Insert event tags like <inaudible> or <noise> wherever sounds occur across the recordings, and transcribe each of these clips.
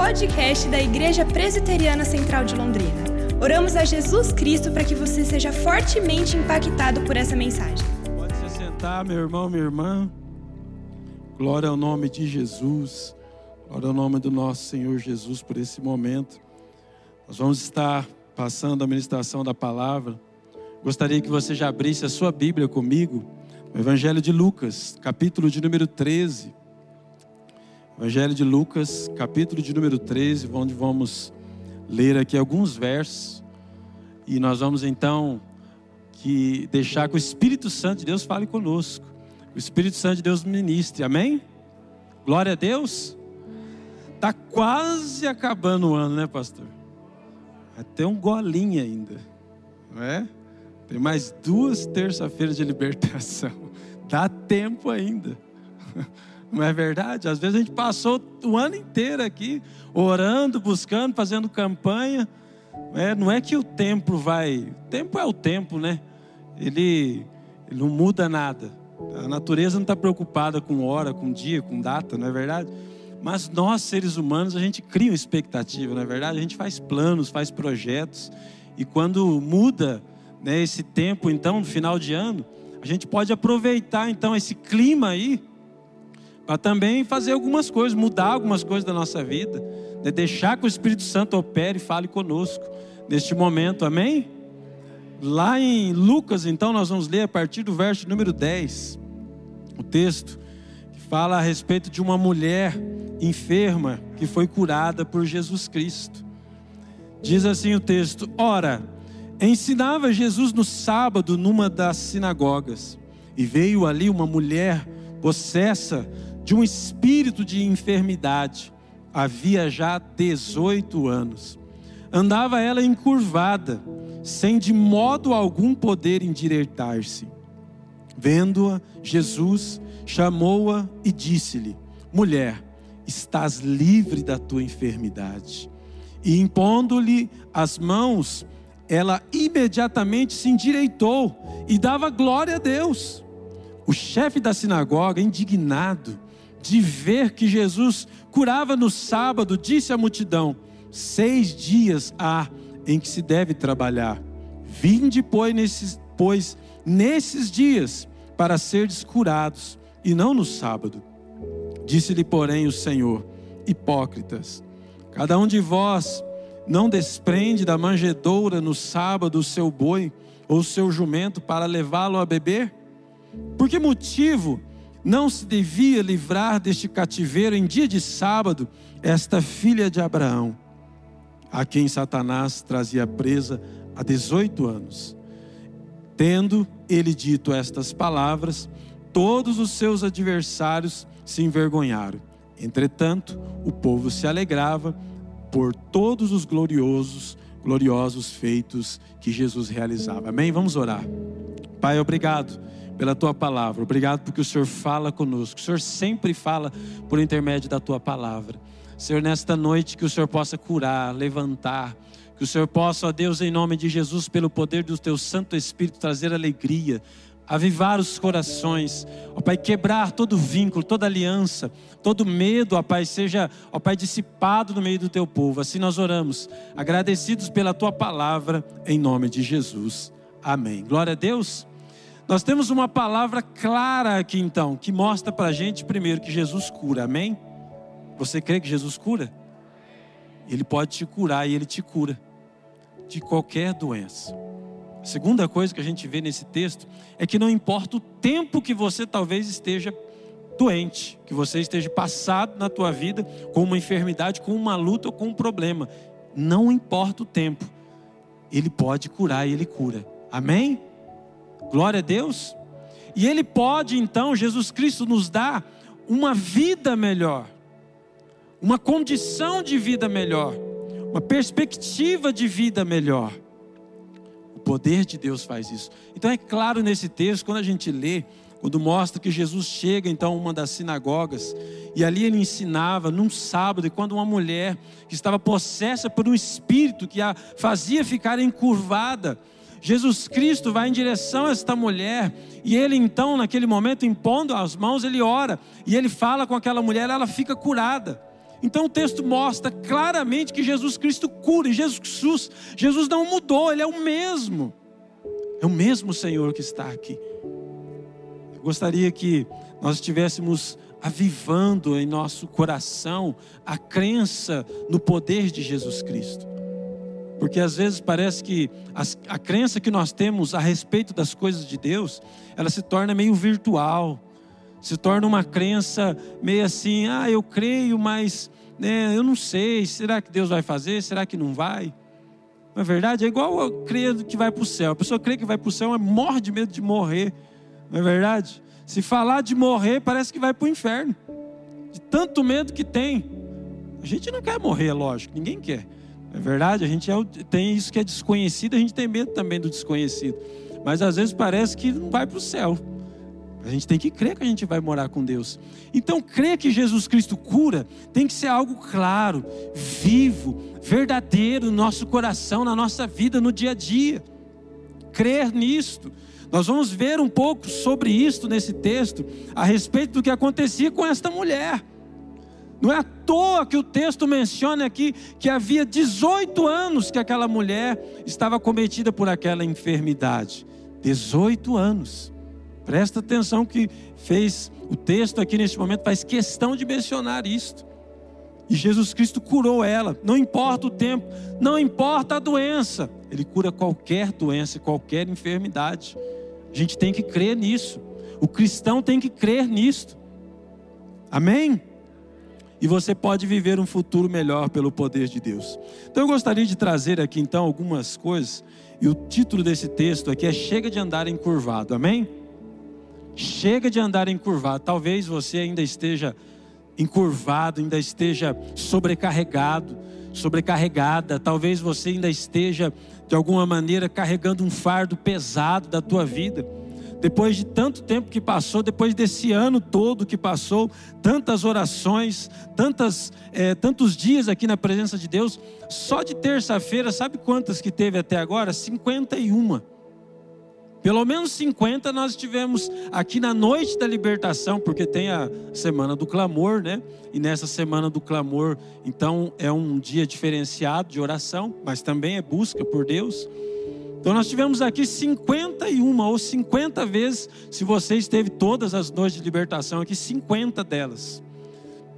podcast da Igreja Presbiteriana Central de Londrina. Oramos a Jesus Cristo para que você seja fortemente impactado por essa mensagem. Pode se sentar, meu irmão, minha irmã. Glória ao nome de Jesus. Glória ao nome do nosso Senhor Jesus por esse momento. Nós vamos estar passando a ministração da palavra. Gostaria que você já abrisse a sua Bíblia comigo, no Evangelho de Lucas, capítulo de número 13. Evangelho de Lucas, capítulo de número 13, onde vamos ler aqui alguns versos. E nós vamos então que deixar que o Espírito Santo de Deus fale conosco. O Espírito Santo de Deus ministre. Amém? Glória a Deus. Tá quase acabando o ano, né, pastor? Até um golinho ainda. Não é? Tem mais duas terça-feiras de libertação. Dá tempo ainda. <laughs> Não é verdade? Às vezes a gente passou o ano inteiro aqui, orando, buscando, fazendo campanha. É, não é que o tempo vai. O tempo é o tempo, né? Ele, ele não muda nada. A natureza não está preocupada com hora, com dia, com data, não é verdade? Mas nós, seres humanos, a gente cria uma expectativa, não é verdade? A gente faz planos, faz projetos. E quando muda né, esse tempo, então, no final de ano, a gente pode aproveitar, então, esse clima aí para também fazer algumas coisas, mudar algumas coisas da nossa vida, né? deixar que o Espírito Santo opere e fale conosco neste momento, amém? Lá em Lucas, então, nós vamos ler a partir do verso número 10, o texto que fala a respeito de uma mulher enferma que foi curada por Jesus Cristo. Diz assim o texto: Ora, ensinava Jesus no sábado numa das sinagogas, e veio ali uma mulher possessa de um espírito de enfermidade. Havia já 18 anos. Andava ela encurvada, sem de modo algum poder endireitar-se. Vendo-a, Jesus chamou-a e disse-lhe: Mulher, estás livre da tua enfermidade. E impondo-lhe as mãos, ela imediatamente se endireitou e dava glória a Deus. O chefe da sinagoga, indignado, de ver que Jesus curava no sábado, disse à multidão: Seis dias há em que se deve trabalhar. Vinde, pois, nesses, pois, nesses dias, para seres curados, e não no sábado. Disse-lhe, porém, o Senhor: Hipócritas, cada um de vós não desprende da manjedoura no sábado o seu boi ou o seu jumento para levá-lo a beber? Por que motivo não se devia livrar deste cativeiro em dia de sábado esta filha de Abraão, a quem Satanás trazia presa há 18 anos. Tendo ele dito estas palavras, todos os seus adversários se envergonharam. Entretanto, o povo se alegrava por todos os gloriosos, gloriosos feitos que Jesus realizava. Amém? Vamos orar. Pai, obrigado pela tua palavra. Obrigado porque o Senhor fala conosco. O Senhor sempre fala por intermédio da tua palavra. Senhor, nesta noite que o Senhor possa curar, levantar, que o Senhor possa, ó Deus, em nome de Jesus, pelo poder do teu Santo Espírito, trazer alegria, avivar os corações, ó Pai, quebrar todo vínculo, toda aliança, todo medo, ó Pai, seja, ó Pai, dissipado no meio do teu povo. Assim nós oramos, agradecidos pela tua palavra, em nome de Jesus. Amém. Glória a Deus. Nós temos uma palavra clara aqui então, que mostra para a gente primeiro que Jesus cura, amém? Você crê que Jesus cura? Ele pode te curar e ele te cura de qualquer doença. A segunda coisa que a gente vê nesse texto é que não importa o tempo que você talvez esteja doente, que você esteja passado na tua vida com uma enfermidade, com uma luta ou com um problema, não importa o tempo, ele pode curar e ele cura. Amém? Glória a Deus. E Ele pode, então, Jesus Cristo nos dá uma vida melhor, uma condição de vida melhor, uma perspectiva de vida melhor. O poder de Deus faz isso. Então é claro nesse texto, quando a gente lê, quando mostra que Jesus chega então a uma das sinagogas e ali ele ensinava num sábado e quando uma mulher que estava possessa por um espírito que a fazia ficar encurvada, Jesus Cristo vai em direção a esta mulher e ele então, naquele momento, impondo as mãos, ele ora e ele fala com aquela mulher, ela fica curada. Então o texto mostra claramente que Jesus Cristo cura, e Jesus, Jesus não mudou, Ele é o mesmo. É o mesmo Senhor que está aqui. Eu gostaria que nós estivéssemos avivando em nosso coração a crença no poder de Jesus Cristo. Porque às vezes parece que a, a crença que nós temos a respeito das coisas de Deus, ela se torna meio virtual, se torna uma crença meio assim, ah, eu creio, mas né, eu não sei, será que Deus vai fazer? Será que não vai? Na é verdade, é igual eu crer que vai para o céu. A pessoa crê que vai para o céu, mas morre de medo de morrer. Não é verdade? Se falar de morrer, parece que vai para o inferno. De tanto medo que tem. A gente não quer morrer, lógico, ninguém quer. É verdade, a gente é, tem isso que é desconhecido, a gente tem medo também do desconhecido. Mas às vezes parece que não vai para o céu. A gente tem que crer que a gente vai morar com Deus. Então, crer que Jesus Cristo cura tem que ser algo claro, vivo, verdadeiro no nosso coração, na nossa vida, no dia a dia. Crer nisto. Nós vamos ver um pouco sobre isto nesse texto, a respeito do que acontecia com esta mulher. Não é à toa que o texto menciona aqui que havia 18 anos que aquela mulher estava cometida por aquela enfermidade. 18 anos. Presta atenção que fez o texto aqui neste momento faz questão de mencionar isto. E Jesus Cristo curou ela, não importa o tempo, não importa a doença, ele cura qualquer doença, qualquer enfermidade. A gente tem que crer nisso. O cristão tem que crer nisto. Amém? E você pode viver um futuro melhor pelo poder de Deus. Então eu gostaria de trazer aqui então algumas coisas, e o título desse texto aqui é Chega de andar encurvado, amém? Chega de andar encurvado. Talvez você ainda esteja encurvado, ainda esteja sobrecarregado, sobrecarregada. Talvez você ainda esteja de alguma maneira carregando um fardo pesado da tua vida depois de tanto tempo que passou, depois desse ano todo que passou, tantas orações, tantas, é, tantos dias aqui na presença de Deus, só de terça-feira, sabe quantas que teve até agora? 51. Pelo menos 50 nós tivemos aqui na noite da libertação, porque tem a semana do clamor, né? E nessa semana do clamor, então é um dia diferenciado de oração, mas também é busca por Deus. Então nós tivemos aqui 51 ou 50 vezes, se você esteve todas as noites de libertação aqui, 50 delas.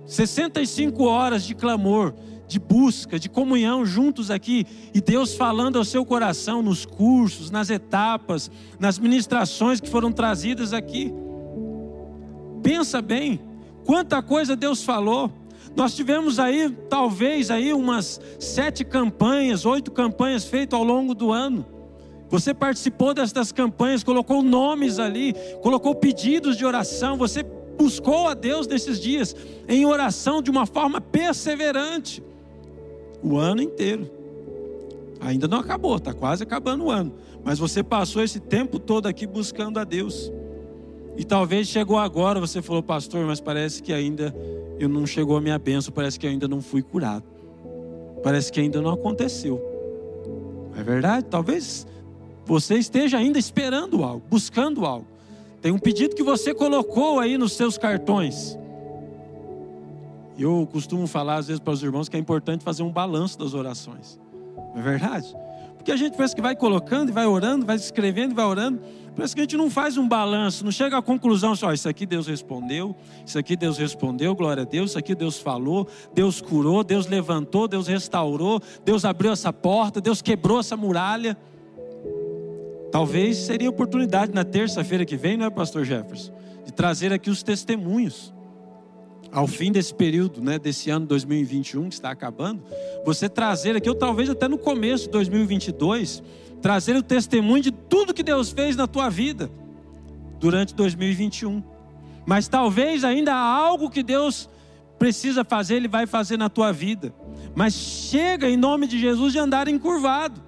65 horas de clamor, de busca, de comunhão juntos aqui, e Deus falando ao seu coração nos cursos, nas etapas, nas ministrações que foram trazidas aqui. Pensa bem, quanta coisa Deus falou. Nós tivemos aí, talvez aí umas sete campanhas, oito campanhas feitas ao longo do ano. Você participou destas campanhas, colocou nomes ali, colocou pedidos de oração, você buscou a Deus nesses dias em oração de uma forma perseverante. O ano inteiro. Ainda não acabou, está quase acabando o ano. Mas você passou esse tempo todo aqui buscando a Deus. E talvez chegou agora, você falou, pastor, mas parece que ainda eu não chegou a minha bênção, parece que ainda não fui curado. Parece que ainda não aconteceu. É verdade? Talvez você esteja ainda esperando algo, buscando algo. Tem um pedido que você colocou aí nos seus cartões. Eu costumo falar às vezes para os irmãos que é importante fazer um balanço das orações. Não é verdade? Porque a gente pensa que vai colocando e vai orando, vai escrevendo e vai orando. Parece que a gente não faz um balanço, não chega à conclusão só, isso aqui Deus respondeu, isso aqui Deus respondeu, glória a Deus, isso aqui Deus falou, Deus curou, Deus levantou, Deus restaurou, Deus abriu essa porta, Deus quebrou essa muralha. Talvez seria oportunidade na terça-feira que vem, não é, Pastor Jefferson? De trazer aqui os testemunhos. Ao fim desse período, né, desse ano 2021 que está acabando, você trazer aqui, ou talvez até no começo de 2022, trazer o testemunho de tudo que Deus fez na tua vida durante 2021. Mas talvez ainda há algo que Deus precisa fazer, Ele vai fazer na tua vida. Mas chega em nome de Jesus de andar encurvado,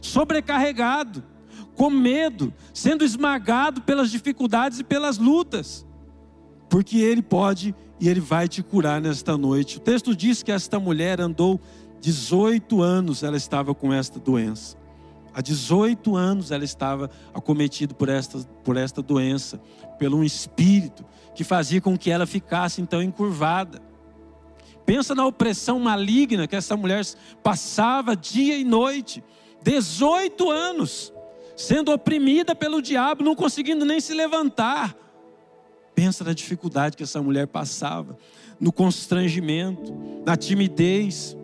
sobrecarregado com medo, sendo esmagado pelas dificuldades e pelas lutas, porque Ele pode e Ele vai te curar nesta noite. O texto diz que esta mulher andou 18 anos, ela estava com esta doença. Há 18 anos ela estava acometida por esta, por esta doença, pelo um espírito que fazia com que ela ficasse então encurvada. Pensa na opressão maligna que essa mulher passava dia e noite. 18 anos sendo oprimida pelo diabo, não conseguindo nem se levantar. Pensa na dificuldade que essa mulher passava, no constrangimento, na timidez.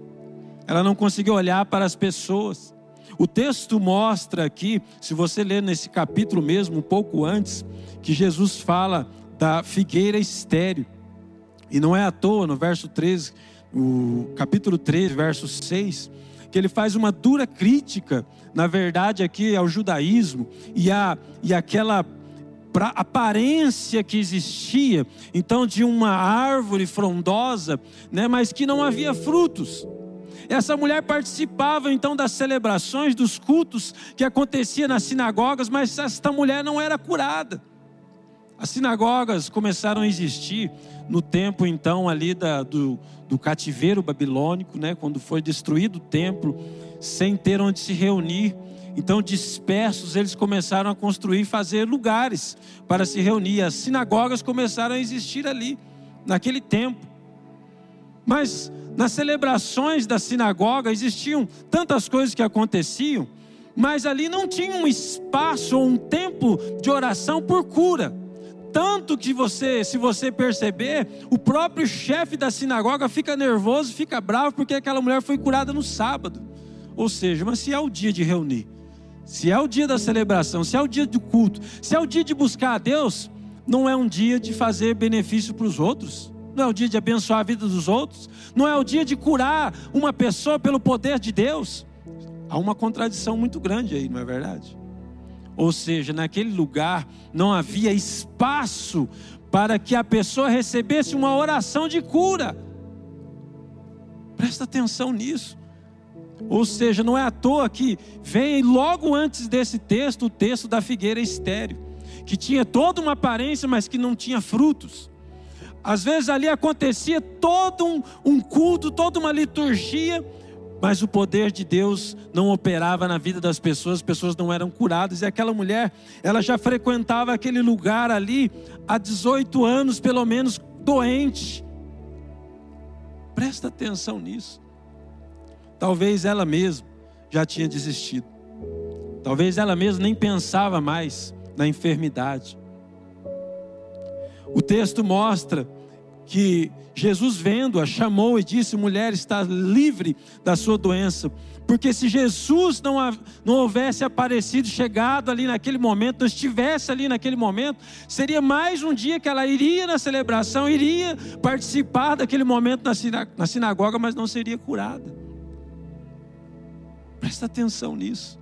Ela não conseguia olhar para as pessoas. O texto mostra aqui, se você ler nesse capítulo mesmo, um pouco antes, que Jesus fala da figueira estéreo. E não é à toa, no verso 13, o capítulo 3, verso 6, que ele faz uma dura crítica, na verdade, aqui ao judaísmo e, a, e aquela aparência que existia, então, de uma árvore frondosa, né, mas que não havia frutos. Essa mulher participava então das celebrações, dos cultos que acontecia nas sinagogas, mas esta mulher não era curada. As sinagogas começaram a existir no tempo então ali da, do, do cativeiro babilônico, né, quando foi destruído o templo, sem ter onde se reunir. Então, dispersos, eles começaram a construir, fazer lugares para se reunir. As sinagogas começaram a existir ali, naquele tempo. Mas nas celebrações da sinagoga existiam tantas coisas que aconteciam, mas ali não tinha um espaço ou um tempo de oração por cura. Tanto que você, se você perceber, o próprio chefe da sinagoga fica nervoso, fica bravo porque aquela mulher foi curada no sábado. Ou seja, mas se é o dia de reunir, se é o dia da celebração, se é o dia do culto, se é o dia de buscar a Deus, não é um dia de fazer benefício para os outros, não é o dia de abençoar a vida dos outros, não é o dia de curar uma pessoa pelo poder de Deus. Há uma contradição muito grande aí, não é verdade? Ou seja, naquele lugar não havia espaço para que a pessoa recebesse uma oração de cura. Presta atenção nisso. Ou seja, não é à toa que vem logo antes desse texto o texto da figueira estéreo, que tinha toda uma aparência, mas que não tinha frutos. Às vezes ali acontecia todo um, um culto, toda uma liturgia, mas o poder de Deus não operava na vida das pessoas, as pessoas não eram curadas. E aquela mulher, ela já frequentava aquele lugar ali há 18 anos, pelo menos, doente. Presta atenção nisso. Talvez ela mesma já tinha desistido. Talvez ela mesma nem pensava mais na enfermidade. O texto mostra que Jesus, vendo-a, chamou e disse: Mulher, está livre da sua doença. Porque se Jesus não, não houvesse aparecido, chegado ali naquele momento, não estivesse ali naquele momento, seria mais um dia que ela iria na celebração, iria participar daquele momento na sinagoga, mas não seria curada. Presta atenção nisso.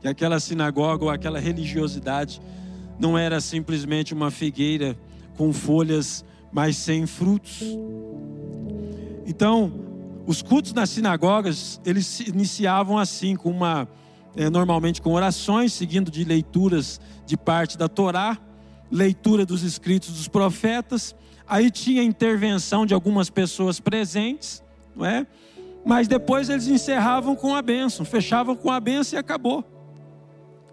Que aquela sinagoga ou aquela religiosidade não era simplesmente uma figueira com folhas mas sem frutos. Então, os cultos nas sinagogas, eles se iniciavam assim, com uma, é, normalmente com orações, seguindo de leituras de parte da Torá, leitura dos escritos dos profetas, aí tinha intervenção de algumas pessoas presentes, não é? Mas depois eles encerravam com a bênção, fechavam com a bênção e acabou.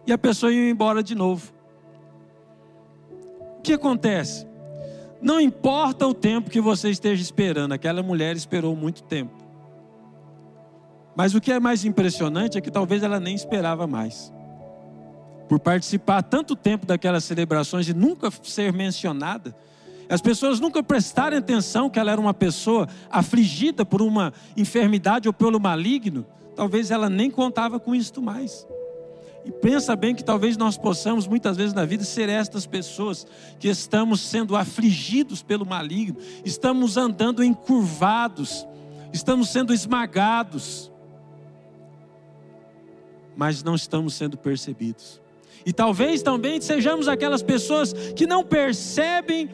E a pessoa ia embora de novo. O que acontece? Não importa o tempo que você esteja esperando, aquela mulher esperou muito tempo. Mas o que é mais impressionante é que talvez ela nem esperava mais. Por participar tanto tempo daquelas celebrações e nunca ser mencionada, as pessoas nunca prestarem atenção que ela era uma pessoa afligida por uma enfermidade ou pelo maligno, talvez ela nem contava com isto mais. E pensa bem que talvez nós possamos muitas vezes na vida ser estas pessoas que estamos sendo afligidos pelo maligno, estamos andando encurvados, estamos sendo esmagados, mas não estamos sendo percebidos. E talvez também sejamos aquelas pessoas que não percebem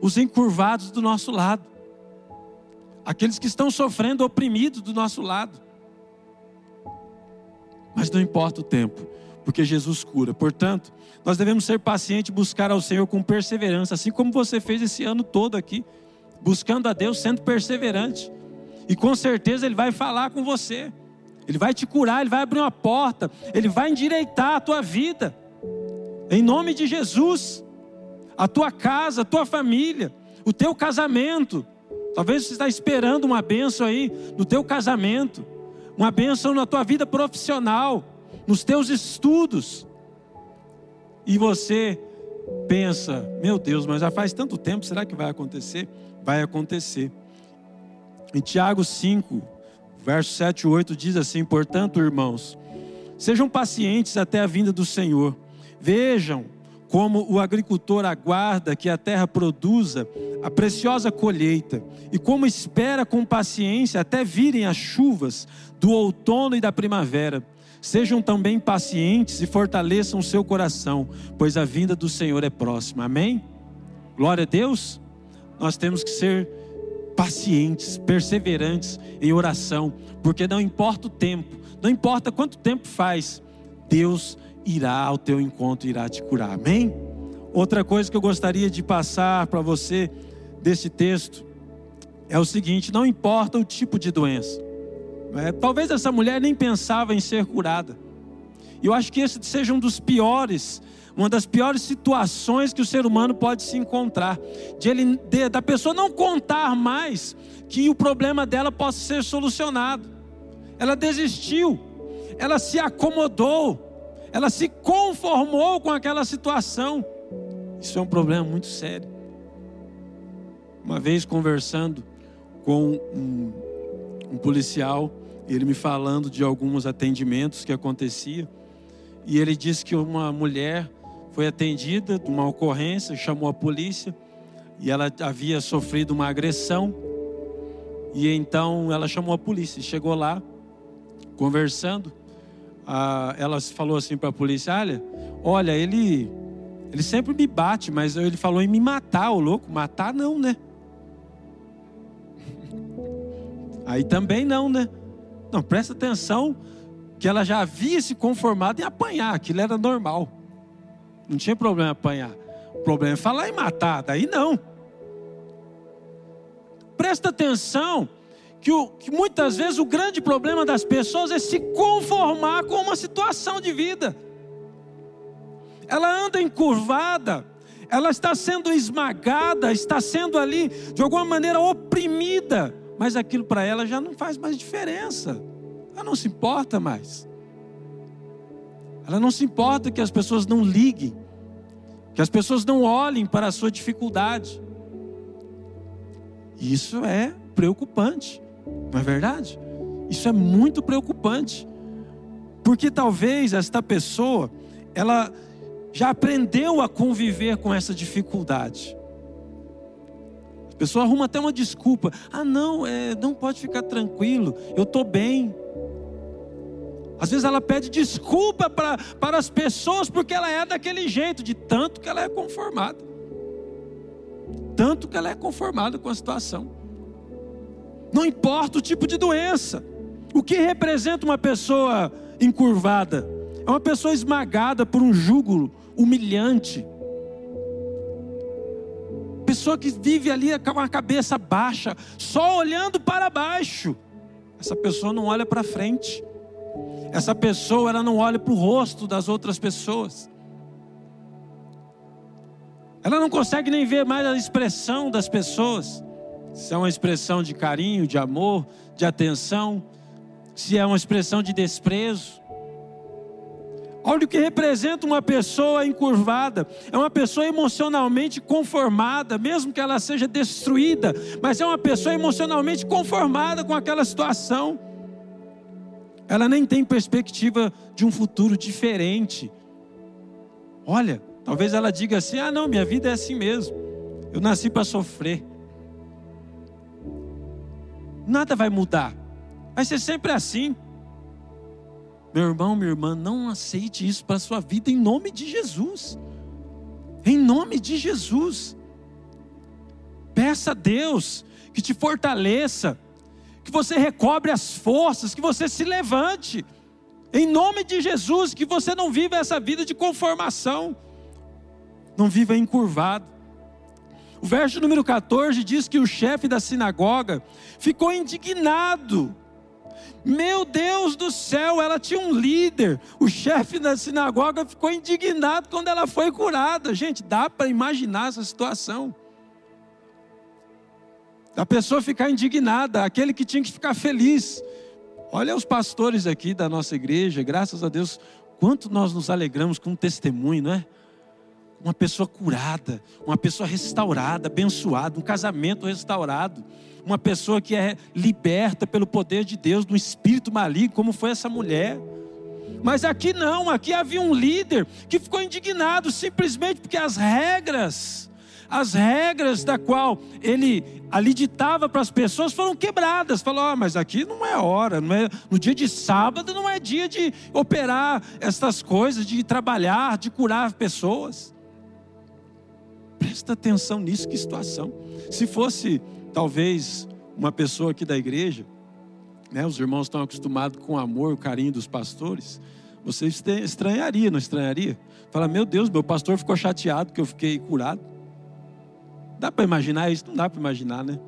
os encurvados do nosso lado, aqueles que estão sofrendo oprimidos do nosso lado. Mas não importa o tempo, porque Jesus cura. Portanto, nós devemos ser pacientes e buscar ao Senhor com perseverança, assim como você fez esse ano todo aqui, buscando a Deus, sendo perseverante. E com certeza Ele vai falar com você, Ele vai te curar, Ele vai abrir uma porta, Ele vai endireitar a tua vida, em nome de Jesus, a tua casa, a tua família, o teu casamento, Talvez você está esperando uma bênção aí no teu casamento, uma bênção na tua vida profissional, nos teus estudos. E você pensa, meu Deus, mas já faz tanto tempo, será que vai acontecer? Vai acontecer. Em Tiago 5, verso 7 e 8 diz assim: Portanto, irmãos, sejam pacientes até a vinda do Senhor. Vejam como o agricultor aguarda que a terra produza a preciosa colheita, e como espera com paciência até virem as chuvas do outono e da primavera. Sejam também pacientes e fortaleçam o seu coração, pois a vinda do Senhor é próxima. Amém? Glória a Deus. Nós temos que ser pacientes, perseverantes em oração, porque não importa o tempo, não importa quanto tempo faz, Deus irá ao teu encontro, irá te curar. Amém? Outra coisa que eu gostaria de passar para você desse texto é o seguinte: não importa o tipo de doença. É, talvez essa mulher nem pensava em ser curada. E eu acho que esse seja um dos piores, uma das piores situações que o ser humano pode se encontrar, de ele, de, da pessoa não contar mais que o problema dela possa ser solucionado. Ela desistiu, ela se acomodou, ela se conformou com aquela situação. Isso é um problema muito sério. Uma vez conversando com um, um policial, ele me falando de alguns atendimentos que acontecia, e ele disse que uma mulher foi atendida de uma ocorrência, chamou a polícia, e ela havia sofrido uma agressão, e então ela chamou a polícia, chegou lá, conversando, ela falou assim para a polícia: olha, olha, ele, ele sempre me bate, mas ele falou em me matar, o louco, matar não, né? Aí também não, né? Não, presta atenção que ela já havia se conformado em apanhar, aquilo era normal. Não tinha problema apanhar. O problema é falar em matar, daí não. Presta atenção que, o, que muitas vezes o grande problema das pessoas é se conformar com uma situação de vida. Ela anda encurvada, ela está sendo esmagada, está sendo ali de alguma maneira oprimida, mas aquilo para ela já não faz mais diferença. Ela não se importa mais. Ela não se importa que as pessoas não liguem, que as pessoas não olhem para a sua dificuldade. Isso é preocupante. Não é verdade? Isso é muito preocupante. Porque talvez esta pessoa, ela já aprendeu a conviver com essa dificuldade. A pessoa arruma até uma desculpa. Ah, não, é, não pode ficar tranquilo, eu estou bem. Às vezes ela pede desculpa pra, para as pessoas porque ela é daquele jeito, de tanto que ela é conformada. Tanto que ela é conformada com a situação. Não importa o tipo de doença. O que representa uma pessoa encurvada? É uma pessoa esmagada por um jugo humilhante. Pessoa que vive ali com a cabeça baixa, só olhando para baixo. Essa pessoa não olha para frente. Essa pessoa ela não olha para o rosto das outras pessoas. Ela não consegue nem ver mais a expressão das pessoas se é uma expressão de carinho, de amor, de atenção, se é uma expressão de desprezo. Olha o que representa uma pessoa encurvada. É uma pessoa emocionalmente conformada, mesmo que ela seja destruída, mas é uma pessoa emocionalmente conformada com aquela situação. Ela nem tem perspectiva de um futuro diferente. Olha, talvez ela diga assim: ah, não, minha vida é assim mesmo. Eu nasci para sofrer nada vai mudar. Vai ser sempre assim. Meu irmão, minha irmã, não aceite isso para a sua vida em nome de Jesus. Em nome de Jesus. Peça a Deus que te fortaleça, que você recobre as forças, que você se levante. Em nome de Jesus, que você não viva essa vida de conformação, não viva encurvado. O verso número 14 diz que o chefe da sinagoga ficou indignado. Meu Deus do céu, ela tinha um líder. O chefe da sinagoga ficou indignado quando ela foi curada. Gente, dá para imaginar essa situação. Da pessoa ficar indignada, aquele que tinha que ficar feliz. Olha os pastores aqui da nossa igreja, graças a Deus, quanto nós nos alegramos com um testemunho, não é? Uma pessoa curada, uma pessoa restaurada, abençoada, um casamento restaurado, uma pessoa que é liberta pelo poder de Deus do espírito maligno, como foi essa mulher. Mas aqui não, aqui havia um líder que ficou indignado simplesmente porque as regras, as regras da qual ele ali ditava para as pessoas foram quebradas. Falou: oh, mas aqui não é hora, não é no dia de sábado não é dia de operar estas coisas, de trabalhar, de curar pessoas. Presta atenção nisso, que situação. Se fosse talvez uma pessoa aqui da igreja, né, os irmãos estão acostumados com o amor, o carinho dos pastores. Você estranharia, não estranharia? Fala, meu Deus, meu pastor ficou chateado que eu fiquei curado. Dá para imaginar isso? Não dá para imaginar, né?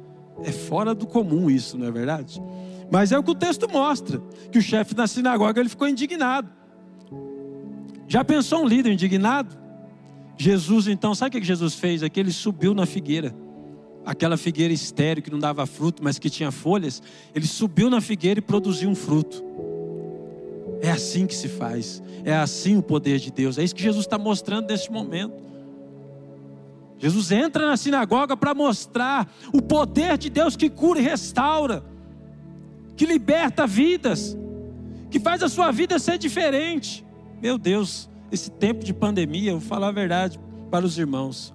É fora do comum isso, não é verdade? Mas é o que o texto mostra, que o chefe da sinagoga ele ficou indignado. Já pensou um líder indignado? Jesus, então, sabe o que Jesus fez? Aqui ele subiu na figueira aquela figueira estéreo que não dava fruto, mas que tinha folhas, ele subiu na figueira e produziu um fruto. É assim que se faz, é assim o poder de Deus, é isso que Jesus está mostrando neste momento. Jesus entra na sinagoga para mostrar o poder de Deus que cura e restaura, que liberta vidas, que faz a sua vida ser diferente. Meu Deus, esse tempo de pandemia, eu vou falar a verdade para os irmãos.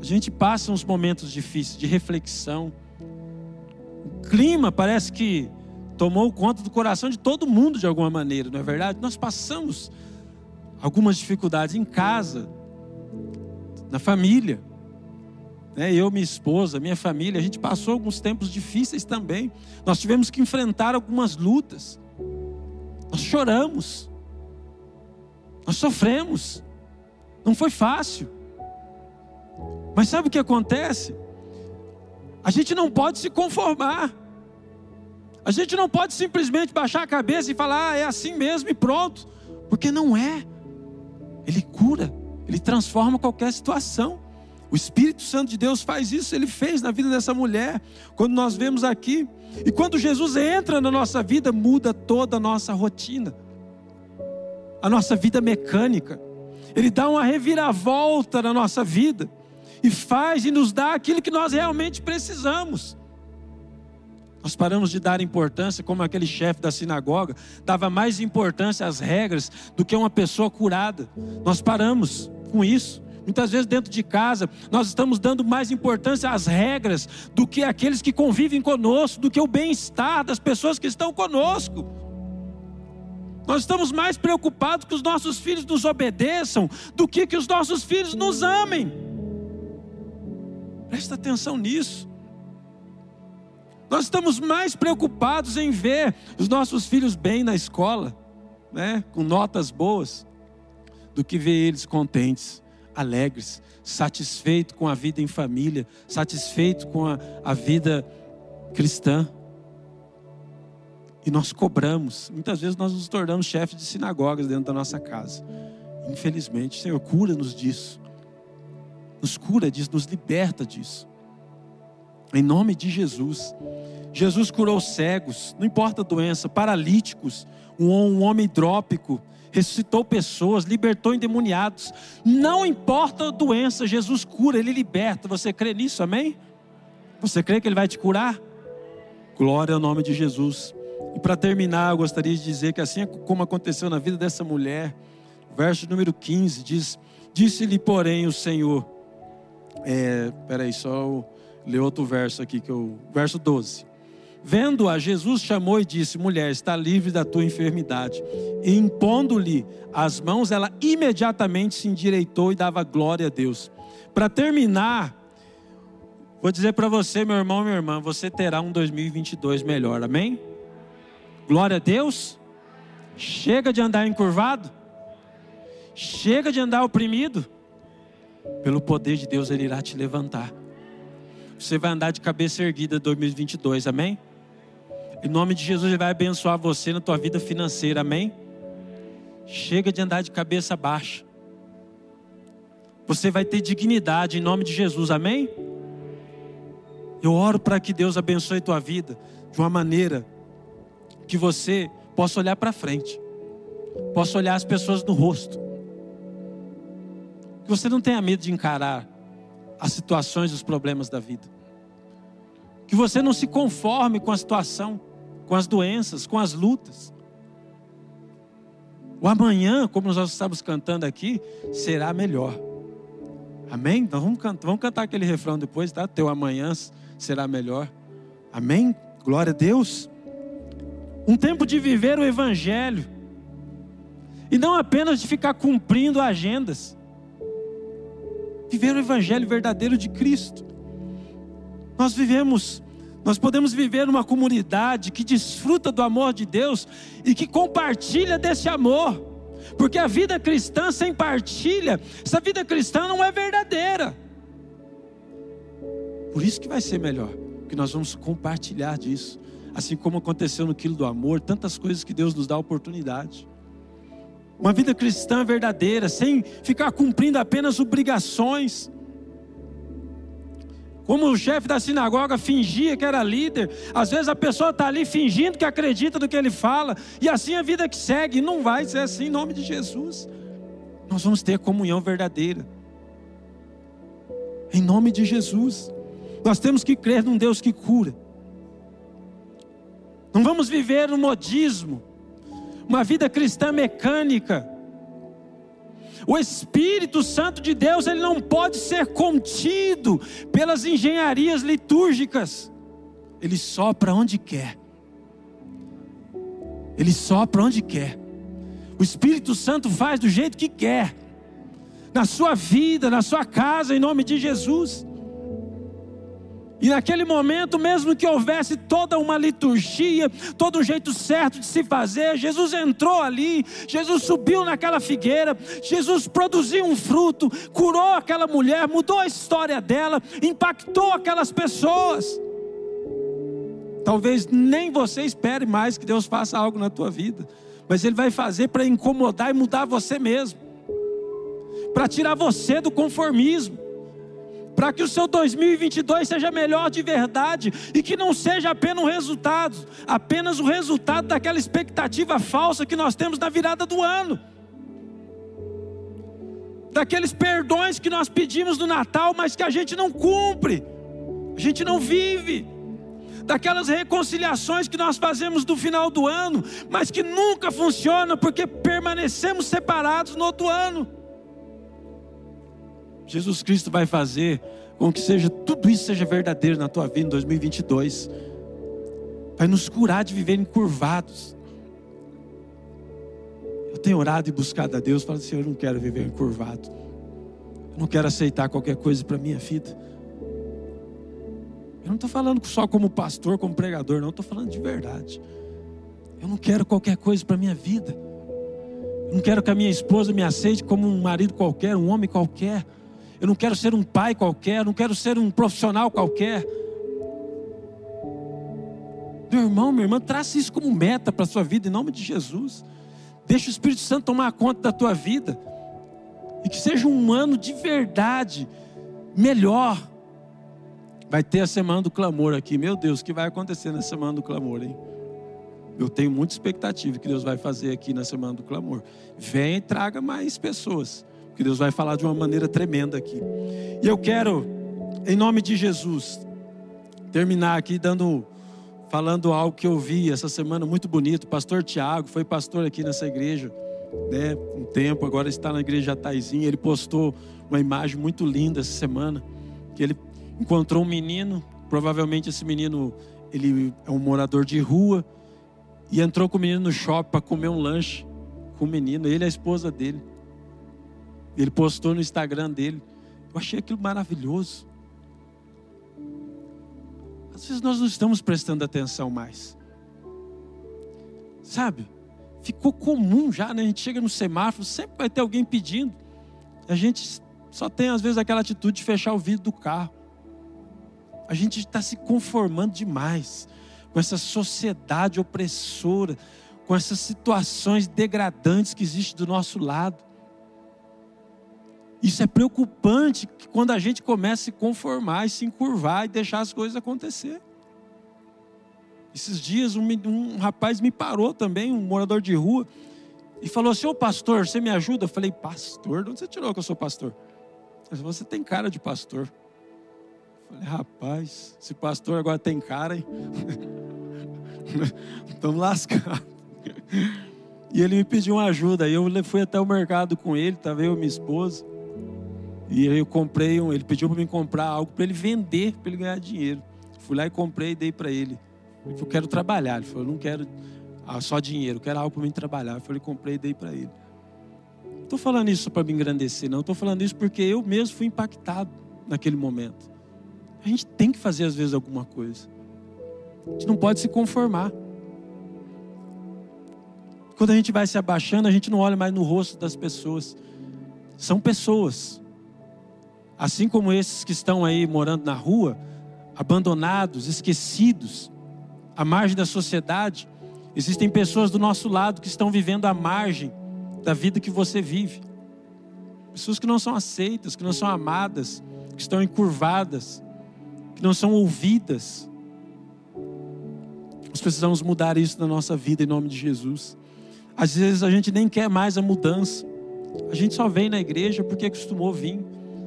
A gente passa uns momentos difíceis de reflexão. O clima parece que tomou conta do coração de todo mundo de alguma maneira, não é verdade? Nós passamos algumas dificuldades em casa, na família. Né? Eu, minha esposa, minha família, a gente passou alguns tempos difíceis também. Nós tivemos que enfrentar algumas lutas. Nós choramos. Nós sofremos. Não foi fácil. Mas sabe o que acontece? A gente não pode se conformar. A gente não pode simplesmente baixar a cabeça e falar, ah, é assim mesmo e pronto. Porque não é. Ele cura, ele transforma qualquer situação. O Espírito Santo de Deus faz isso, ele fez na vida dessa mulher, quando nós vemos aqui. E quando Jesus entra na nossa vida, muda toda a nossa rotina, a nossa vida mecânica. Ele dá uma reviravolta na nossa vida e faz e nos dá aquilo que nós realmente precisamos. Nós paramos de dar importância, como aquele chefe da sinagoga, dava mais importância às regras do que uma pessoa curada. Nós paramos com isso. Muitas vezes dentro de casa, nós estamos dando mais importância às regras do que aqueles que convivem conosco, do que o bem-estar das pessoas que estão conosco. Nós estamos mais preocupados que os nossos filhos nos obedeçam do que que os nossos filhos nos amem. Presta atenção nisso. Nós estamos mais preocupados em ver os nossos filhos bem na escola, né, com notas boas, do que ver eles contentes, alegres, satisfeitos com a vida em família, satisfeitos com a, a vida cristã. E nós cobramos, muitas vezes nós nos tornamos chefes de sinagogas dentro da nossa casa. Infelizmente, Senhor, cura-nos disso nos cura disso, nos liberta disso. Em nome de Jesus. Jesus curou cegos, não importa a doença, paralíticos, um, homem hidrópico, ressuscitou pessoas, libertou endemoniados. Não importa a doença, Jesus cura, Ele liberta. Você crê nisso, amém? Você crê que Ele vai te curar? Glória ao nome de Jesus. E para terminar, eu gostaria de dizer que assim como aconteceu na vida dessa mulher, verso número 15 diz: Disse-lhe, porém, o Senhor: é, peraí, só ler outro verso aqui, que eu, verso 12. Vendo-a, Jesus chamou e disse: Mulher, está livre da tua enfermidade. E impondo-lhe as mãos, ela imediatamente se endireitou e dava glória a Deus. Para terminar, vou dizer para você, meu irmão, minha irmã, você terá um 2022 melhor, amém? Glória a Deus. Chega de andar encurvado. Chega de andar oprimido. Pelo poder de Deus, Ele irá te levantar. Você vai andar de cabeça erguida em 2022, amém? Em nome de Jesus, Ele vai abençoar você na tua vida financeira, amém? Chega de andar de cabeça baixa. Você vai ter dignidade em nome de Jesus, amém? Eu oro para que Deus abençoe tua vida de uma maneira que você possa olhar para frente, possa olhar as pessoas no rosto, que você não tenha medo de encarar as situações os problemas da vida, que você não se conforme com a situação, com as doenças, com as lutas. O amanhã, como nós estamos cantando aqui, será melhor. Amém? Então vamos cantar, vamos cantar aquele refrão depois, tá? Teu amanhã será melhor. Amém? Glória a Deus. Um tempo de viver o Evangelho. E não apenas de ficar cumprindo agendas. Viver o Evangelho verdadeiro de Cristo. Nós vivemos, nós podemos viver numa comunidade que desfruta do amor de Deus e que compartilha desse amor. Porque a vida cristã sem partilha, essa vida cristã não é verdadeira. Por isso que vai ser melhor, que nós vamos compartilhar disso. Assim como aconteceu no quilo do amor, tantas coisas que Deus nos dá oportunidade. Uma vida cristã verdadeira, sem ficar cumprindo apenas obrigações. Como o chefe da sinagoga fingia que era líder, às vezes a pessoa está ali fingindo que acredita no que ele fala, e assim a vida que segue, não vai ser assim em nome de Jesus. Nós vamos ter comunhão verdadeira, em nome de Jesus. Nós temos que crer num Deus que cura. Não vamos viver no modismo, uma vida cristã mecânica. O Espírito Santo de Deus, ele não pode ser contido pelas engenharias litúrgicas. Ele sopra onde quer. Ele sopra onde quer. O Espírito Santo faz do jeito que quer. Na sua vida, na sua casa, em nome de Jesus. E naquele momento, mesmo que houvesse toda uma liturgia, todo um jeito certo de se fazer, Jesus entrou ali, Jesus subiu naquela figueira, Jesus produziu um fruto, curou aquela mulher, mudou a história dela, impactou aquelas pessoas. Talvez nem você espere mais que Deus faça algo na tua vida, mas Ele vai fazer para incomodar e mudar você mesmo, para tirar você do conformismo para que o seu 2022 seja melhor de verdade e que não seja apenas um resultado, apenas o resultado daquela expectativa falsa que nós temos na virada do ano. Daqueles perdões que nós pedimos no Natal, mas que a gente não cumpre, a gente não vive. Daquelas reconciliações que nós fazemos no final do ano, mas que nunca funcionam porque permanecemos separados no outro ano. Jesus Cristo vai fazer com que seja tudo isso seja verdadeiro na tua vida em 2022. Vai nos curar de viver encurvados. Eu tenho orado e buscado a Deus, falando assim: eu não quero viver encurvado. Eu não quero aceitar qualquer coisa para minha vida. Eu não estou falando só como pastor, como pregador, não, estou falando de verdade. Eu não quero qualquer coisa para minha vida. Eu não quero que a minha esposa me aceite como um marido qualquer, um homem qualquer. Eu não quero ser um pai qualquer, não quero ser um profissional qualquer. Meu irmão, minha irmã, trace isso como meta para a sua vida em nome de Jesus. Deixa o Espírito Santo tomar conta da tua vida. E que seja um ano de verdade melhor. Vai ter a semana do clamor aqui. Meu Deus, o que vai acontecer na semana do clamor, hein? Eu tenho muita expectativa que Deus vai fazer aqui na semana do clamor. Vem e traga mais pessoas que Deus vai falar de uma maneira tremenda aqui. E eu quero, em nome de Jesus, terminar aqui dando, falando algo que eu vi essa semana muito bonito. Pastor Tiago foi pastor aqui nessa igreja, né? Um tempo, agora está na igreja Taizinha. Ele postou uma imagem muito linda essa semana, que ele encontrou um menino, provavelmente esse menino ele é um morador de rua e entrou com o menino no shopping para comer um lanche com o menino, ele e a esposa dele. Ele postou no Instagram dele. Eu achei aquilo maravilhoso. Às vezes nós não estamos prestando atenção mais. Sabe? Ficou comum já, né? A gente chega no semáforo, sempre vai ter alguém pedindo. A gente só tem, às vezes, aquela atitude de fechar o vidro do carro. A gente está se conformando demais com essa sociedade opressora, com essas situações degradantes que existem do nosso lado. Isso é preocupante quando a gente começa a se conformar e se encurvar e deixar as coisas acontecer. Esses dias um, um rapaz me parou também, um morador de rua, e falou assim: Ô pastor, você me ajuda? Eu falei: Pastor? De onde você tirou que eu sou pastor? Ele falou: Você tem cara de pastor. Eu falei: Rapaz, esse pastor agora tem cara, hein? <laughs> Estamos lascados. E ele me pediu uma ajuda. Eu fui até o mercado com ele, estava eu minha esposa. E eu comprei, um, ele pediu para mim comprar algo para ele vender, para ele ganhar dinheiro. Fui lá e comprei e dei para ele. Ele falou, eu quero trabalhar. Ele falou, eu não quero ah, só dinheiro, eu quero algo para mim trabalhar. Eu falei, comprei e dei para ele. Não estou falando isso para me engrandecer, não. Estou falando isso porque eu mesmo fui impactado naquele momento. A gente tem que fazer às vezes alguma coisa. A gente não pode se conformar. Quando a gente vai se abaixando, a gente não olha mais no rosto das pessoas. São pessoas. Assim como esses que estão aí morando na rua, abandonados, esquecidos, à margem da sociedade, existem pessoas do nosso lado que estão vivendo à margem da vida que você vive. Pessoas que não são aceitas, que não são amadas, que estão encurvadas, que não são ouvidas. Nós precisamos mudar isso na nossa vida em nome de Jesus. Às vezes a gente nem quer mais a mudança. A gente só vem na igreja porque acostumou vir.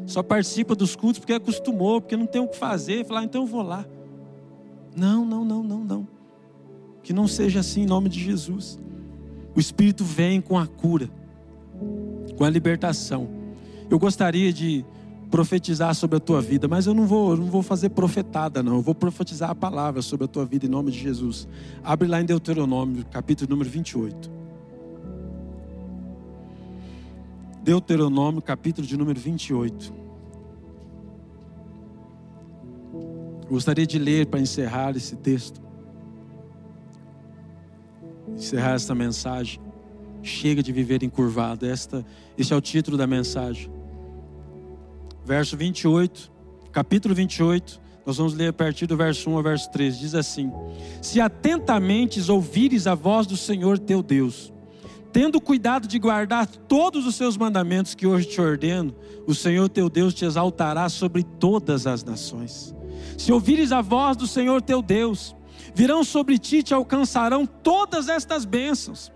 Só participa dos cultos porque acostumou, porque não tem o que fazer. Falar, então eu vou lá. Não, não, não, não, não. Que não seja assim em nome de Jesus. O Espírito vem com a cura, com a libertação. Eu gostaria de profetizar sobre a tua vida, mas eu não vou, eu não vou fazer profetada, não. Eu vou profetizar a palavra sobre a tua vida em nome de Jesus. Abre lá em Deuteronômio, capítulo número 28. Deuteronômio, capítulo de número 28. Gostaria de ler para encerrar esse texto. Encerrar esta mensagem. Chega de viver encurvado. Esta, este é o título da mensagem. Verso 28, capítulo 28. Nós vamos ler a partir do verso 1 ao verso 3. Diz assim: Se atentamente ouvires a voz do Senhor teu Deus, tendo cuidado de guardar todos os seus mandamentos que hoje te ordeno, o Senhor teu Deus te exaltará sobre todas as nações. Se ouvires a voz do Senhor teu Deus, virão sobre ti e te alcançarão todas estas bênçãos.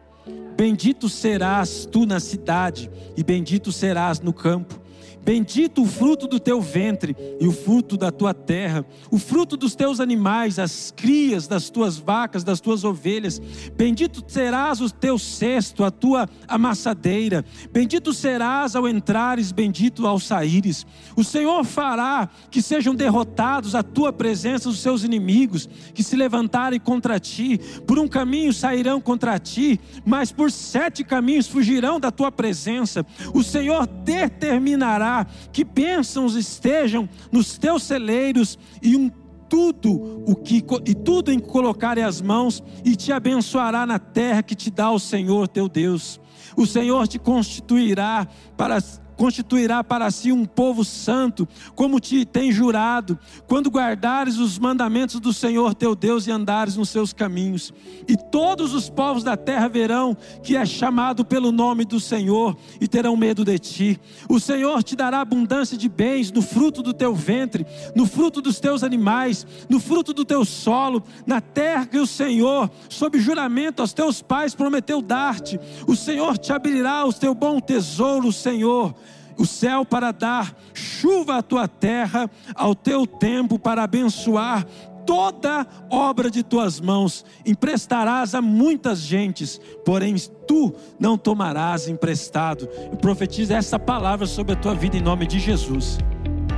Bendito serás tu na cidade, e bendito serás no campo. Bendito o fruto do teu ventre e o fruto da tua terra, o fruto dos teus animais, as crias das tuas vacas, das tuas ovelhas. Bendito serás o teu cesto, a tua amassadeira. Bendito serás ao entrares, bendito ao saíres. O Senhor fará que sejam derrotados a tua presença os seus inimigos, que se levantarem contra ti. Por um caminho sairão contra ti, mas por sete caminhos fugirão da tua presença. O Senhor determinará que bênçãos estejam nos teus celeiros e um tudo o que e tudo em que colocarem as mãos e te abençoará na terra que te dá o Senhor teu Deus. O Senhor te constituirá para constituirá para si um povo santo, como te tem jurado, quando guardares os mandamentos do Senhor teu Deus e andares nos seus caminhos. E todos os povos da terra verão que é chamado pelo nome do Senhor e terão medo de ti. O Senhor te dará abundância de bens no fruto do teu ventre, no fruto dos teus animais, no fruto do teu solo, na terra que o Senhor, sob juramento aos teus pais, prometeu dar-te. O Senhor te abrirá o teu bom tesouro, Senhor o céu para dar chuva à tua terra, ao teu tempo para abençoar toda obra de tuas mãos. Emprestarás a muitas gentes, porém tu não tomarás emprestado. Eu profetizo essa palavra sobre a tua vida em nome de Jesus.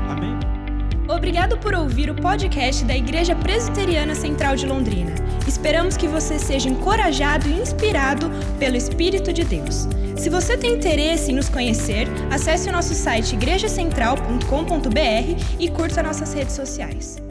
Amém. Obrigado por ouvir o podcast da Igreja Presbiteriana Central de Londrina. Esperamos que você seja encorajado e inspirado pelo Espírito de Deus. Se você tem interesse em nos conhecer, acesse o nosso site igrejacentral.com.br e curta nossas redes sociais.